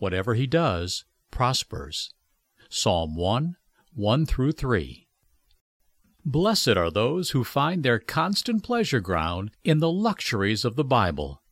Whatever he does prospers. Psalm 1 1 through 3. Blessed are those who find their constant pleasure ground in the luxuries of the Bible.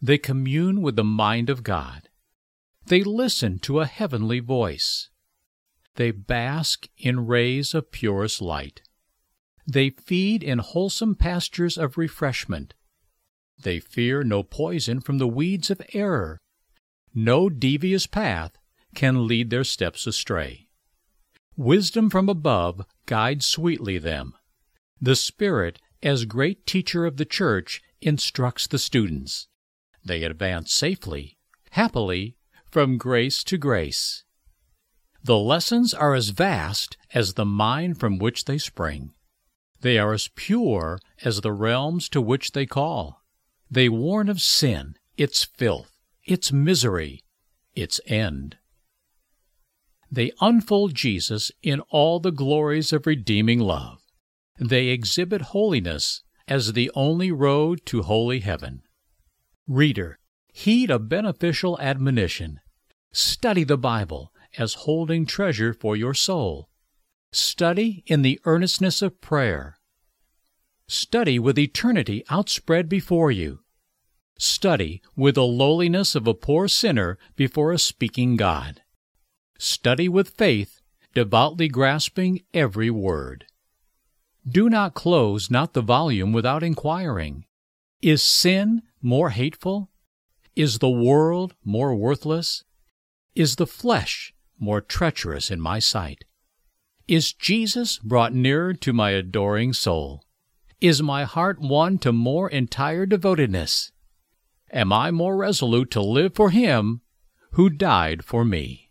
They commune with the mind of God. They listen to a heavenly voice. They bask in rays of purest light. They feed in wholesome pastures of refreshment. They fear no poison from the weeds of error no devious path can lead their steps astray. Wisdom from above guides sweetly them. The Spirit, as great teacher of the Church, instructs the students. They advance safely, happily, from grace to grace. The lessons are as vast as the mind from which they spring. They are as pure as the realms to which they call. They warn of sin, its filth, its misery, its end. They unfold Jesus in all the glories of redeeming love. They exhibit holiness as the only road to holy heaven. Reader, heed a beneficial admonition. Study the Bible as holding treasure for your soul. Study in the earnestness of prayer. Study with eternity outspread before you. Study with the lowliness of a poor sinner before a speaking God. Study with faith, devoutly grasping every word. Do not close not the volume without inquiring. Is sin more hateful? Is the world more worthless? Is the flesh more treacherous in my sight? Is Jesus brought nearer to my adoring soul? Is my heart won to more entire devotedness? Am I more resolute to live for him who died for me.